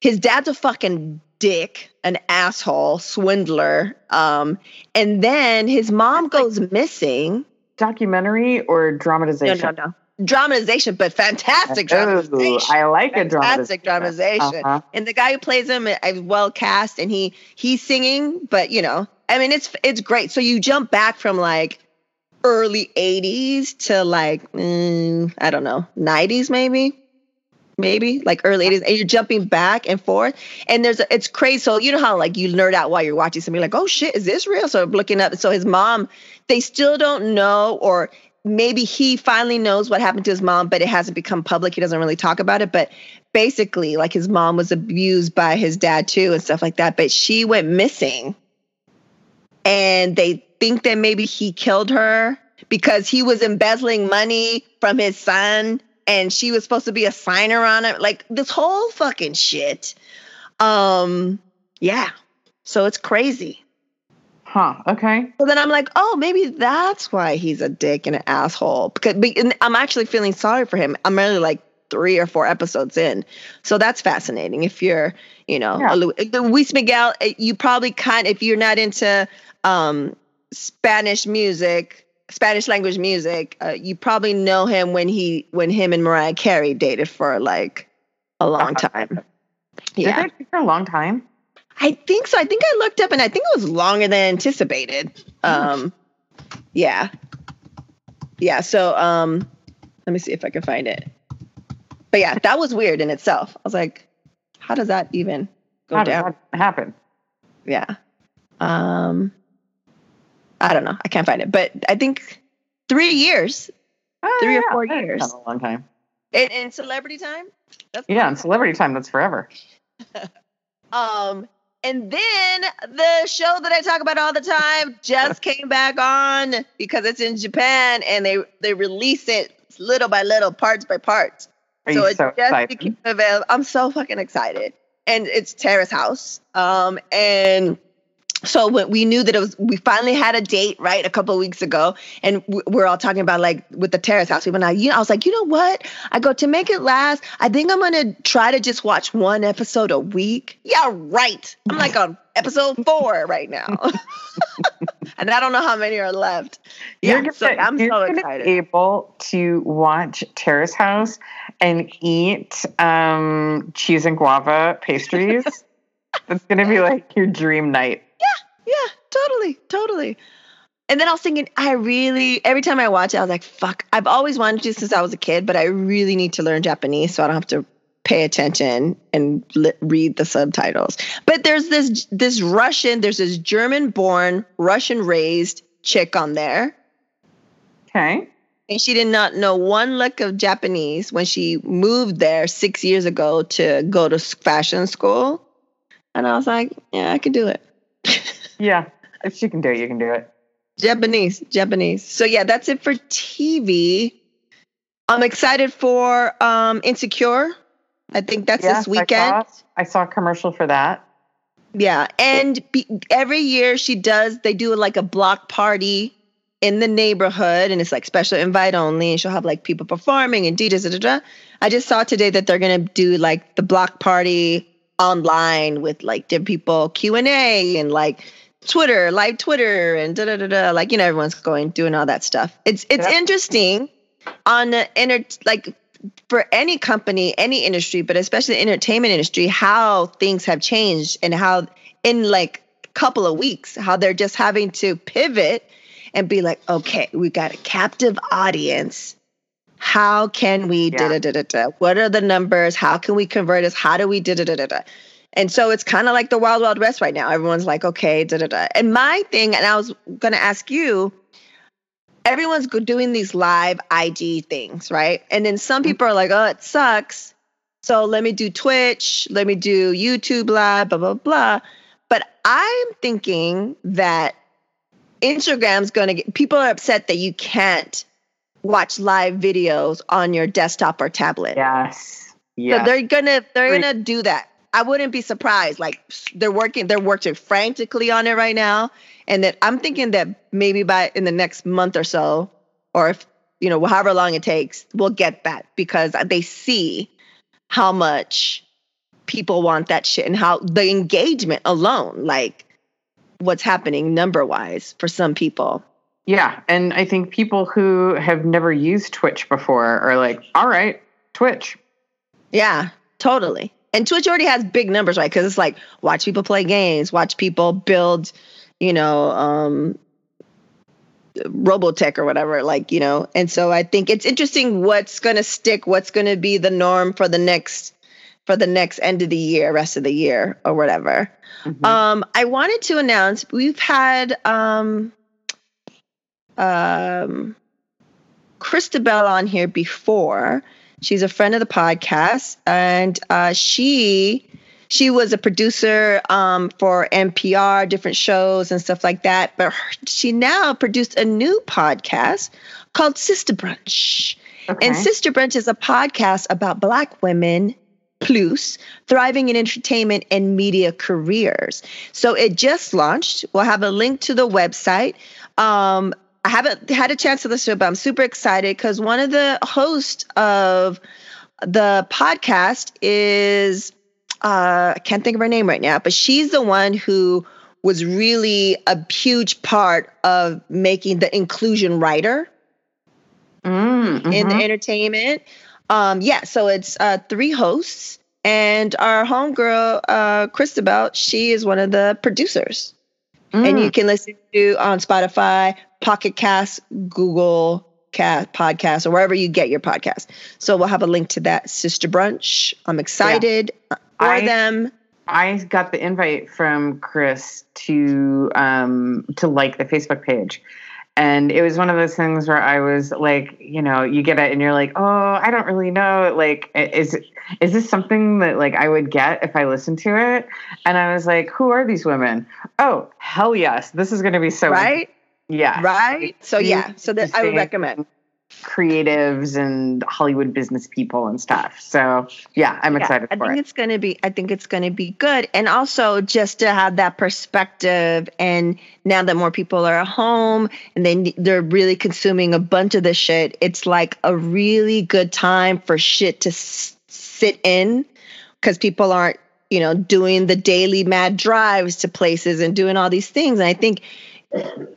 his dad's a fucking dick, an asshole, swindler. Um and then his mom goes missing. Documentary or dramatization? No, no, no. Dramatization, but fantastic Ooh, dramatization. I like a fantastic dramatization. dramatization. Uh-huh. And the guy who plays him is well cast, and he he's singing, but you know, I mean, it's it's great. So you jump back from like early '80s to like mm, I don't know '90s maybe. Maybe like early 80s, and you're jumping back and forth, and there's a, it's crazy. So you know how like you nerd out while you're watching something, like oh shit, is this real? So I'm looking up. So his mom, they still don't know, or maybe he finally knows what happened to his mom, but it hasn't become public. He doesn't really talk about it. But basically, like his mom was abused by his dad too and stuff like that. But she went missing. And they think that maybe he killed her because he was embezzling money from his son and she was supposed to be a signer on it. Like this whole fucking shit. Um, yeah. So it's crazy. Huh. Okay. So then I'm like, oh, maybe that's why he's a dick and an asshole. Because I'm actually feeling sorry for him. I'm really like three or four episodes in, so that's fascinating. If you're, you know, Yeah. Lu- Luis Miguel, eh, you probably kind. If you're not into um, Spanish music, Spanish language music, uh, you probably know him when he when him and Mariah Carey dated for like a long Uh-huh. time. Did Yeah, they for a long time? I think so. I think I looked up and I think it was longer than anticipated. Um, yeah, yeah. So um, let me see if I can find it. But yeah, that was weird in itself. I was like, how does that even go How did down? that happen? Yeah. Um, I don't know. I can't find it, but I think three years Oh, Three or yeah, four years. a long time. in, in celebrity time. That's Yeah, in celebrity time, that's forever. Um, and then the show that I talk about all the time just came back on because it's in Japan and they they release it little by little, parts by parts. Are so you it so just excited? became available. I'm so fucking excited. And it's Terrace House. Um, and so when we knew that it was, we finally had a date, right, a couple of weeks ago, and we- we're all talking about like with the terrace house. We went out, you know, I was like, you know what? I go to make it last. I think I'm gonna try to just watch one episode a week. Yeah, right. I'm like on episode four right now, and I don't know how many are left. You're Yeah, gonna, so I'm you're so excited. be able to watch Terrace House and eat um, cheese and guava pastries. That's gonna be like your dream night. Yeah, yeah, totally, totally. And then I was thinking, I really, every time I watch it, I was like, fuck, I've always wanted to since I was a kid, but I really need to learn Japanese so I don't have to pay attention and li- read the subtitles. But there's this, this Russian, there's this German born, Russian raised chick on there. Okay. And she did not know one lick of Japanese when she moved there six years ago to go to fashion school. And I was like, yeah, I could do it. Yeah. If she can do it, you can do it. Japanese, Japanese. So yeah, that's it for TV. I'm excited for um Insecure. I think that's Yes, this weekend. I saw, I saw a commercial for that. Yeah, and be, every year she does. They do like a block party in the neighborhood, and it's like special invite only. And she'll have like people performing and DJs. Da, da, da. I just saw today that they're gonna do like the block party online with like different people Q and A and like Twitter, live Twitter, and da da da da. Like you know, everyone's going doing all that stuff. It's it's interesting on the inter like for any company, any industry, but especially the entertainment industry, how things have changed and how in like a couple of weeks, how they're just having to pivot and be like, okay, we got a captive audience. How can we Yeah. da da da da da? What are the numbers? How can we convert us? How do we da da da da da? And so it's kind of like the wild wild west right now. Everyone's like, okay, da da da. And my thing, and I was gonna ask you, everyone's doing these live IG things, right? And then some mm-hmm. people are like, oh, it sucks. So let me do Twitch, let me do YouTube live, blah, blah, blah. But I'm thinking that Instagram's going to get people are upset that you can't watch live videos on your desktop or tablet. Yes. Yeah. So they're gonna they're gonna do that. I wouldn't be surprised. Like they're working they're working frantically on it right now, and that I'm thinking that maybe by in the next month or so, or if you know however long it takes, we'll get that because they see how much people want that shit and how the engagement alone, like what's happening number wise for some people. Yeah. And I think people who have never used Twitch before are like, all right, Twitch. Yeah, totally. And Twitch already has big numbers, right? Because it's like watch people play games, watch people build, you know, um, Robotech or whatever, like you know. And so I think it's interesting what's going to stick, what's going to be the norm for the next for the next end of the year, rest of the year, or whatever. Mhm. Um, I wanted to announce we've had um, um, Christabel on here before. She's a friend of the podcast, and uh, she she was a producer um, for NPR, different shows and stuff like that. But her, she now produced a new podcast called Sista Brunch. okay. And Sista Brunch is a podcast about Black women plus thriving in entertainment and media careers. So it just launched. We'll have a link to the website. Um, I haven't had a chance to listen to it, but I'm super excited because one of the hosts of the podcast is uh, I can't think of her name right now, but she's the one who was really a huge part of making the inclusion rider Mm, in the mhm. entertainment. Um, yeah, so it's uh, three hosts, and our homegirl, uh, Christabel, she is one of the producers. And you Mm. can listen to on Spotify, Pocket Cast, Google Cast, Podcast, or wherever you get your podcast. So we'll have a link to that Sista Brunch. I'm excited uh, for I- them. I got the invite from Chris to um to like the Facebook page. And it was one of those things where I was like, you know, you get it and you're like, oh, I don't really know. Like, is is this something that like I would get if I listened to it? And I was like, who are these women? Oh, hell yes, this is going to be so Right? Yeah, Right? So yeah, so that I would recommend. creatives and Hollywood business people and stuff. So yeah, I'm Yeah, excited I for think it. it's gonna be. I think it's gonna be good, and also just to have that perspective. And now that more people are at home and they they're really consuming a bunch of this shit, it's like a really good time for shit to s- sit in because people aren't, you know, doing the daily mad drives to places and doing all these things. And I think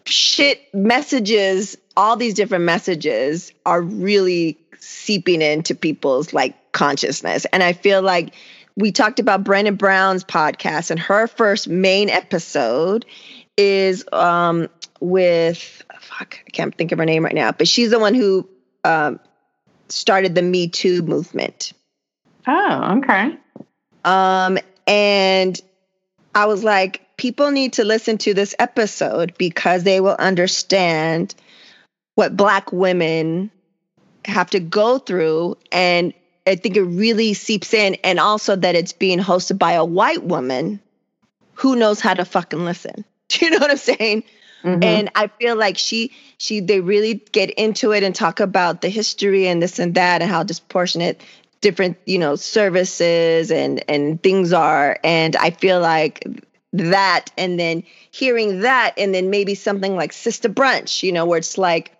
shit messages all these different messages are really seeping into people's like consciousness and i feel like we talked about Brené Brown's podcast and her first main episode is um with fuck I can't think of her name right now but she's the one who um started the Me Too movement Oh, okay. um, and I was like, people need to listen to this episode because they will understand what Black women have to go through. And I think it really seeps in. And also that it's being hosted by a white woman who knows how to fucking listen. Do you know what I'm saying? Mhm. and i feel like she she they really get into it and talk about the history and this and that and how disproportionate different you know services and and things are and i feel like that and then hearing that and then maybe something like sista brunch you know where it's like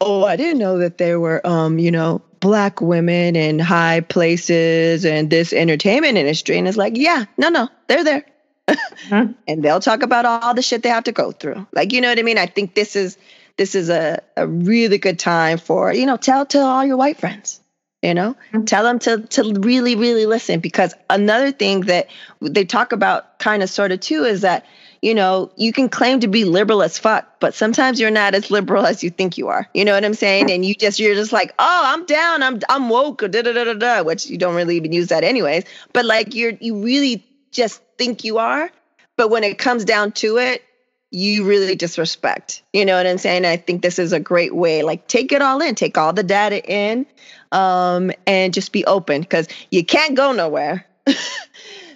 oh i didn't know that there were um you know black women in high places and this entertainment industry and it's like yeah no no they're there Mhm. and they'll talk about all the shit they have to go through. Like, you know what I mean? I think this is this is a, a really good time for, you know, tell tell all your white friends, you know, Mhm. tell them to to really, really listen. Because another thing that they talk about kind of sort of too is that, you know, you can claim to be liberal as fuck, but sometimes you're not as liberal as you think you are. You know what I'm saying? And you just you're just like, oh, I'm down, I'm I'm woke, or da da da da da, which you don't really even use that anyways. But like you're you really just think you are, but when it comes down to it, you really disrespect. You know what I'm saying? I think this is a great way. Like take it all in, take all the data in, um, and just be open because you can't go nowhere.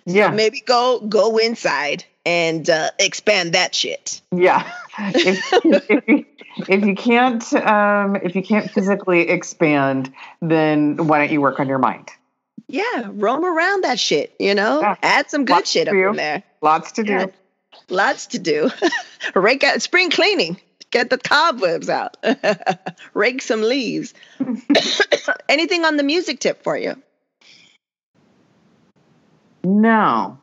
yeah. So maybe go go inside and uh, expand that shit. Yeah. if, if, you, if you can't um, if you can't physically expand, then why don't you work on your mind? Yeah, roam around that shit. You know, yeah. add some good Lots shit up in there. Lots to do. Yeah. Lots to do. Out spring cleaning. Get the cobwebs out. Rake some leaves. Anything on the music tip for you? No.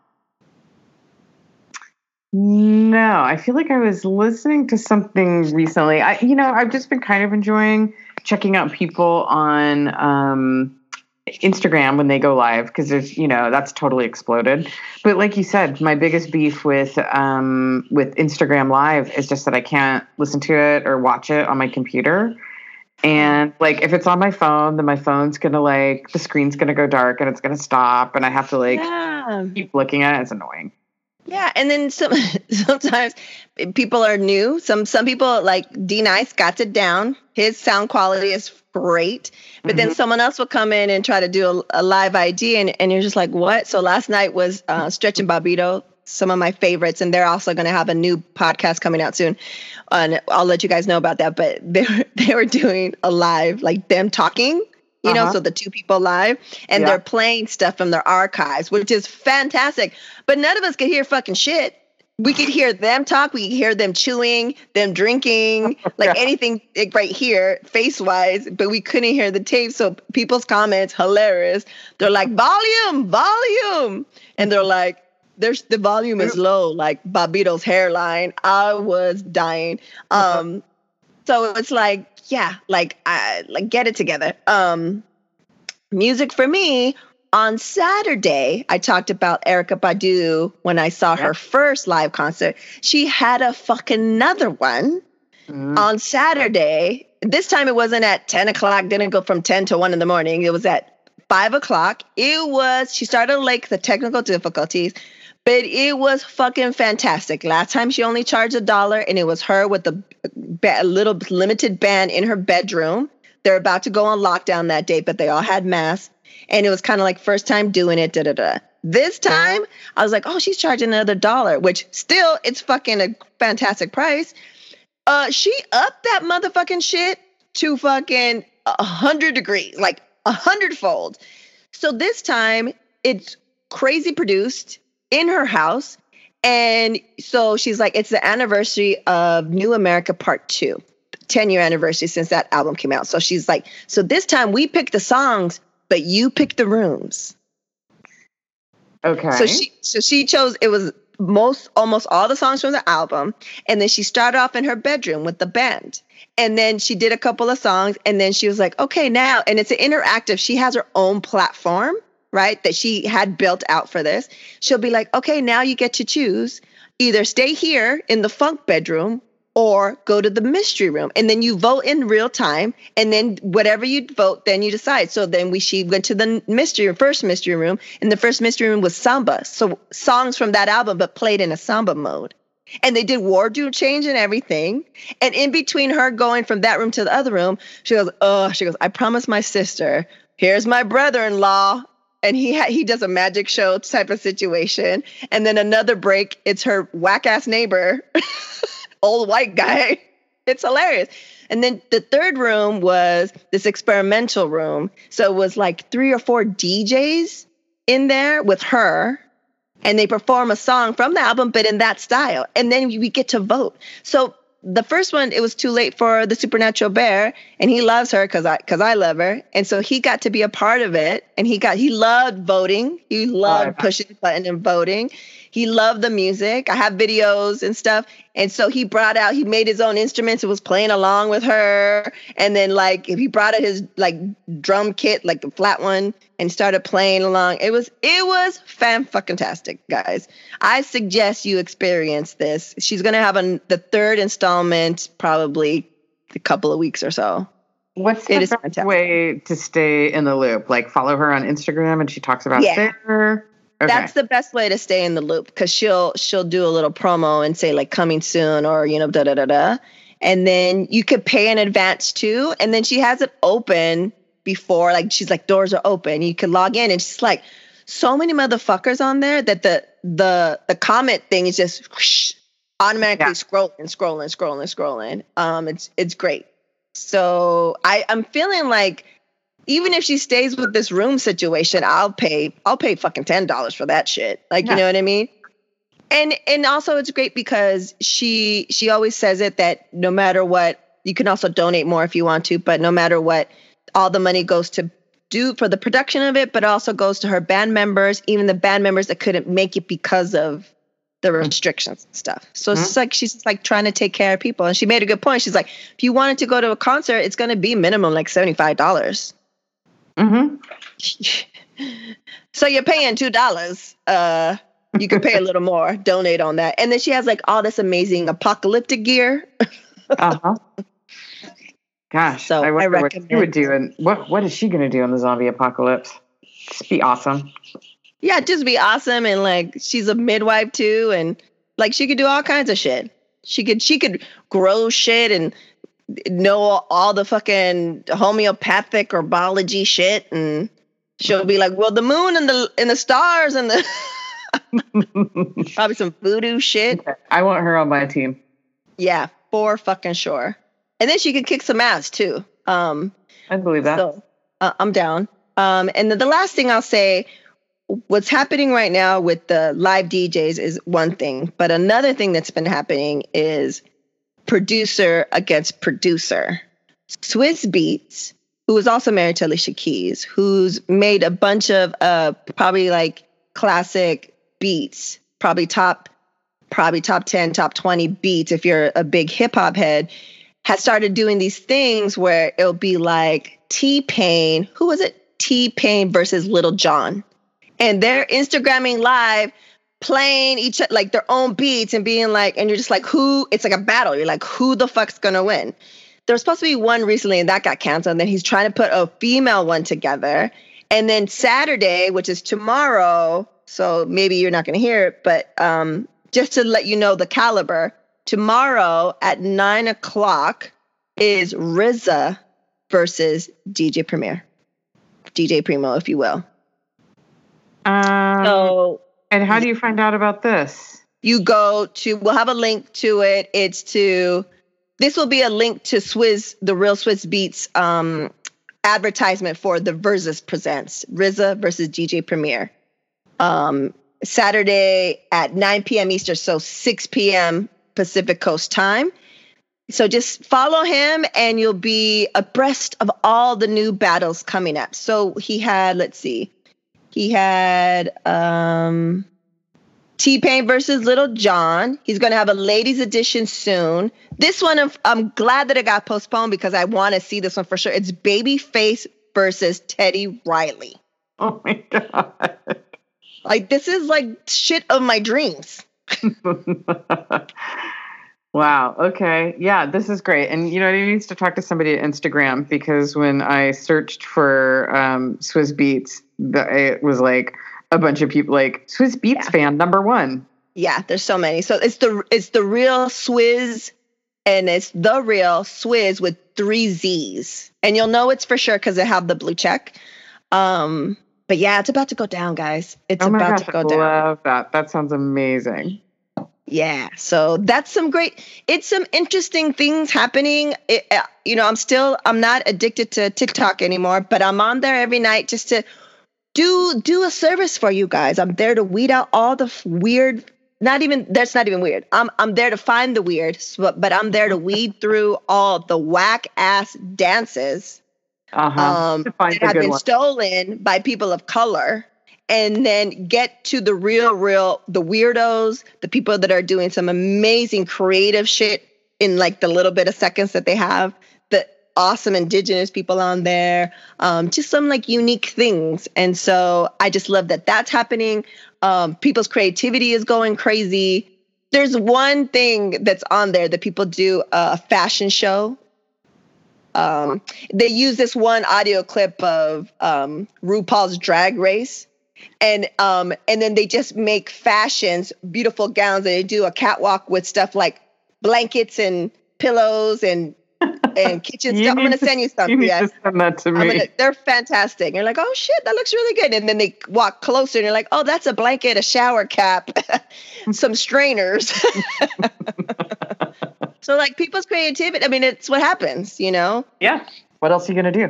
No, I feel like I was listening to something recently. I, you know, I've just been kind of enjoying checking out people on um, Instagram when they go live because there's you know that's totally exploded. But like you said, my biggest beef with um, with Instagram Live is just that I can't listen to it or watch it on my computer. And like if it's on my phone, then my phone's gonna like the screen's gonna go dark and it's gonna stop, and I have to like yeah. keep looking at it. It's annoying. Yeah, and then some sometimes people are new. Some some people like D Nice got it down. His sound quality is great. But mm-hmm. then someone else will come in and try to do a, a, live ID, and, and you're just like, what? So last night was uh, Stretch and Bobbito, some of my favorites, and they're also going to have a new podcast coming out soon. And I'll let you guys know about that. But they were, they were doing a live, like them talking. You uh-huh. know, so the two people live and yeah. they're playing stuff from their archives, which is fantastic. But none of us could hear fucking shit we could hear them talk. We could hear them chewing, them drinking, like anything like right here, face wise, but we couldn't hear the tape. So people's comments, hilarious. They're like, volume, volume. And they're like, there's the volume is low, like Bobbito's hairline. I was dying. Um, so it's like, yeah, like I like get it together. Um, music for me on Saturday, I talked about Erykah Badu when I saw her first live concert. She had a fucking another one mm. on Saturday. This time it wasn't at 10 o'clock, didn't go from 10 to 1 in the morning. It was at 5 o'clock. It was, she started like the technical difficulties, but it was fucking fantastic. Last time she only charged a dollar and it was her with a, a little limited band in her bedroom. They're about to go on lockdown that day, but they all had masks and it was kind of like first time doing it. Da da da. This time, I was like, oh, she's charging another dollar, which still it's fucking a fantastic price. Uh, she upped that motherfucking shit to fucking a hundred degrees, like a hundredfold. So this time it's crazy produced in her house. And so she's like, it's the anniversary of New Amerykah Part Two, 10 year anniversary since that album came out. So she's like, so this time we pick the songs but you pick the rooms. Okay. So she so she chose it was most almost all the songs from the album and then she started off in her bedroom with the band and then she did a couple of songs and then she was like okay now and it's an interactive she has her own platform right that she had built out for this she'll be like okay now you get to choose. Either stay here in the funk bedroom or go to the mystery room. And then you vote in real time and then whatever you vote then you decide. So then we she went to the mystery first mystery room and the first mystery room was samba. So songs from that album but played in a samba mode. And they did wardrobe change and everything. And in between her going from that room to the other room she goes oh she goes i promised my sister here's my brother-in-law and he ha- he does a magic show type of situation and then another break it's her whack ass neighbor old white guy. It's hilarious. And then the third room was this experimental room. So it was like three or four DJs in there with her. And they perform a song from the album, but in that style. And then we get to vote. So the first one, it was too late for the supernatural bear, and he loves her because I because I love her, and so he got to be a part of it, and he got he loved voting, he loved oh, pushing the button and voting, he loved the music. I have videos and stuff. And so he brought out, he made his own instruments and was playing along with her. And then like if he brought out his like drum kit, like the flat one, and started playing along. It was it was fan fucking tastic, guys. I suggest you experience this. She's gonna have a, the third installment probably a couple of weeks or so. What's the It best fantastic. way to stay in the loop? Like follow her on Instagram and she talks about Yeah. there. Okay. That's the best way to stay in the loop because she'll she'll do a little promo and say like coming soon or you know da da da da, and then you could pay in advance too, and then she has it open before like she's like doors are open, you can log in and she's like so many motherfuckers on there that the the the comment thing is just whoosh, automatically Yeah. scrolling scrolling scrolling scrolling. Um, it's it's great. So I I'm feeling like even if she stays with this room situation, I'll pay I'll pay fucking ten dollars for that shit. Like Yeah. you know what I mean? And and also it's great because she she always says it that no matter what, you can also donate more if you want to, but no matter what, all the money goes to do for the production of it, but also goes to her band members, even the band members that couldn't make it because of the restrictions and stuff. So it's Mhm. just like she's just like trying to take care of people. And she made a good point. She's like, if you wanted to go to a concert, it's gonna be minimum like seventy five dollars. hmm so you're paying two dollars. Uh, you can pay a little more, donate on that, and then she has like all this amazing apocalyptic gear. Uh-huh. Gosh, So, I I wonder what she would do. And what what is she going to do in the zombie apocalypse? Just be awesome. Yeah, just be awesome, and like she's a midwife too, and like she could do all kinds of shit. She could she could grow shit and know all the fucking homeopathic or biology shit, and she'll be like, "Well, the moon and the and the stars and the probably some voodoo shit." I want her on my team. Yeah, for fucking sure. And then she could kick some ass too. Um, I believe that. so uh, I'm down. Um, and then the last thing I'll say, what's happening right now with the live DJs is one thing, but another thing that's been happening is producer against producer. Swizz Beatz, who is also married to Alicia Keys, who's made a bunch of uh probably like classic beats, probably top probably top 10, top 20 beats if you're a big hip hop head, has started doing these things where it'll be like T Pain, who was it? T Pain versus Lil Jon. And they're Instagramming live, playing each like their own beats and being like, and you're just like, who? It's like a battle. You're like, who the fuck's gonna win? There was supposed to be one recently and that got canceled. And then he's trying to put a female one together. And then Saturday, which is tomorrow, so maybe you're not gonna hear it, but um, just to let you know the caliber, tomorrow at nine o'clock is RZA versus DJ Premier, DJ Primo, if you will. Um, So and how do you find out about this? you go to, we'll have a link to it. It's to, this will be a link to Swizz, the real Swizz Beatz um, advertisement for the Verzuz Presents RZA versus DJ Premier. Um, Saturday at 9 p.m. Eastern, so 6 p.m. Pacific Coast time. So just follow him and you'll be abreast of all the new battles coming up. So he had, let's see, he had um T Pain versus Lil Jon. He's going to have a ladies edition soon. This one, I'm- I'm glad that it got postponed because I want to see this one for sure. It's Babyface versus Teddy Riley. Oh my god. Like this is like shit of my dreams. wow. Okay. Yeah, this is great. And you know, he needs to talk to somebody at Instagram because when I searched for um, Swizz Beatz, the, it was like a bunch of people like Swizz Beatz Yeah. fan number one. Yeah, there's so many. So it's the it's the real Swizz and it's the real Swizz with three Z's. And you'll know it's for sure because they have the blue check. Um, but yeah, it's about to go down, guys. It's oh about gosh, to go I down. I love that. That sounds amazing. Yeah, so that's some great. It's some interesting things happening. It, uh, you know, I'm still I'm not addicted to TikTok anymore, but I'm on there every night just to do do a service for you guys. I'm there to weed out all the f- weird. Not even that's not even weird. I'm I'm there to find the weird, but but I'm there to weed through all the whack ass dances Uh-huh. um, that have been one. stolen by people of color and then get to the real real the weirdos the people that are doing some amazing creative shit in like the little bit of seconds that they have the awesome indigenous people on there. Um, just some like unique things. And so I just love that that's happening. Um, people's creativity is going crazy. There's one thing that's on there that people do a fashion show. Um, they use this one audio clip of um, RuPaul's Drag Race, and um, and then they just make fashions, beautiful gowns. And they do a catwalk with stuff like blankets and pillows and and kitchen stuff. I'm gonna to, send you some. You yes. send that to me. Gonna, they're fantastic. And you're like, oh shit, that looks really good. And then they walk closer and you're like, oh, that's a blanket, a shower cap, some strainers. So like people's creativity. I mean, it's what happens, you know. Yeah. What else are you gonna do?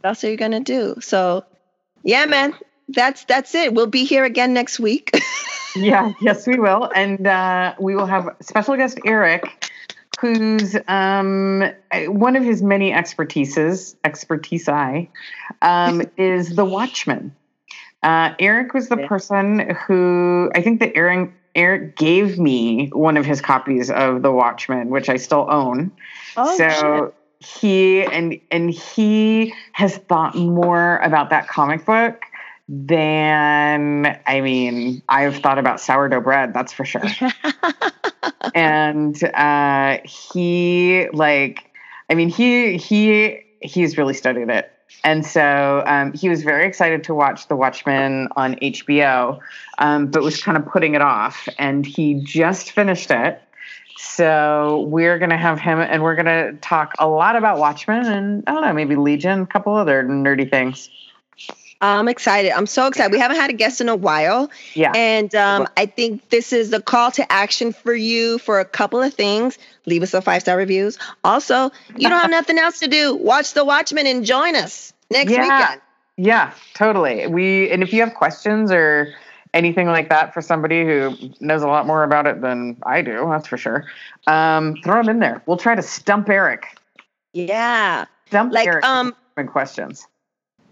What else are you gonna do? So, yeah, man. That's that's it. We'll be here again next week. yeah. Yes, we will, and uh, we will have special guest Eric who's um, one of his many expertises, expertise I, um, is the Watchmen. Uh, Eric was the yeah. person who I think that Eric Eric gave me one of his copies of The Watchmen, which I still own. Oh, so shit. he and and he has thought more about that comic book than I mean, I've thought about sourdough bread, that's for sure. and uh, he like, I mean, he he he's really studied it. And so um, he was very excited to watch The Watchmen on HBO, um, but was kind of putting it off. And he just finished it. So we're going to have him and we're going to talk a lot about Watchmen and I don't know, maybe Legion, a couple other nerdy things. I'm excited. I'm so excited. We haven't had a guest in a while. Yeah. And um, I think this is the call to action for you for a couple of things. Leave us a five star reviews. Also, you don't have nothing else to do. Watch The Watchmen and join us next yeah. weekend. Yeah, totally. We and if you have questions or anything like that for somebody who knows a lot more about it than I do, that's for sure. Um, throw them in there. We'll try to stump Eric. Yeah. Stump like, Eric. Um, questions.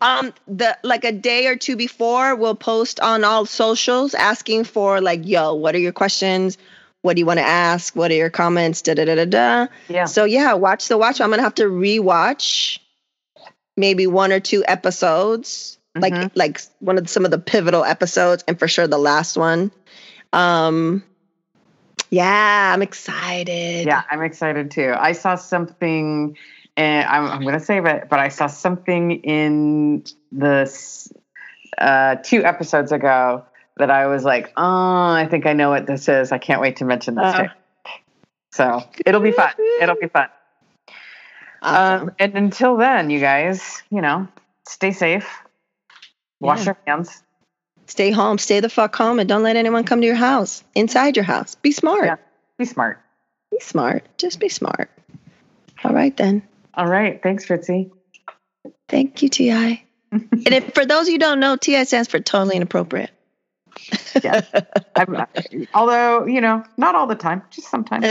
Um, the like a day or two before, we'll post on all socials asking for like, yo, what are your questions? What do you want to ask? What are your comments? Da da da da da. Yeah. So yeah, watch the watch. I'm gonna have to rewatch maybe one or two episodes, mm-hmm. like like one of some of the pivotal episodes, and for sure the last one. Um, yeah, I'm excited. Yeah, I'm excited too. I saw something and I'm, I'm going to save it, but I saw something in the uh, two episodes ago that I was like, oh, I think I know what this is. I can't wait to mention this. Uh, so it'll be fun. It'll be fun. Awesome. Um, and until then, you guys, you know, stay safe, wash yeah. your hands, stay home, stay the fuck home, and don't let anyone come to your house, inside your house. Be smart. Yeah. Be smart. Be smart. Just be smart. All right, then. All right. Thanks, Fritzy. Thank you, TI. and if, for those you don't know, TI stands for totally inappropriate. yeah. I'm, although, you know, not all the time, just sometimes.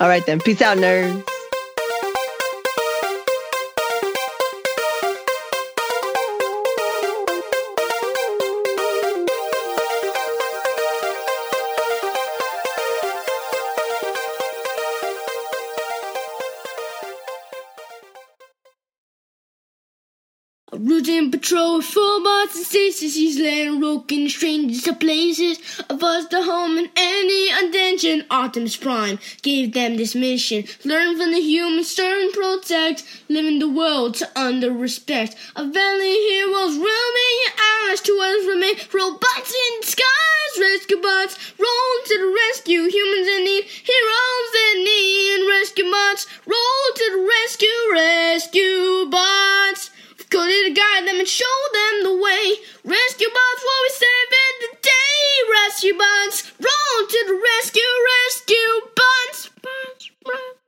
all right, then. Peace out, nerds. Patrol with full bots and stasis. He's letting broken strangers to places. Of us to home in any attention. Optimus Prime gave them this mission. Learn from the humans, stern protect. Living the world to under respect. A valley heroes roaming your eyes to us remain. Robots in disguise, rescue bots. Roll to the rescue, humans in need. Heroes in need, rescue bots. Roll to the rescue, rescue bots. Go to the guide them and show them the way. Rescue bots, what we saving the day. Rescue bots, roll to the rescue, rescue bots, bonds, bonds.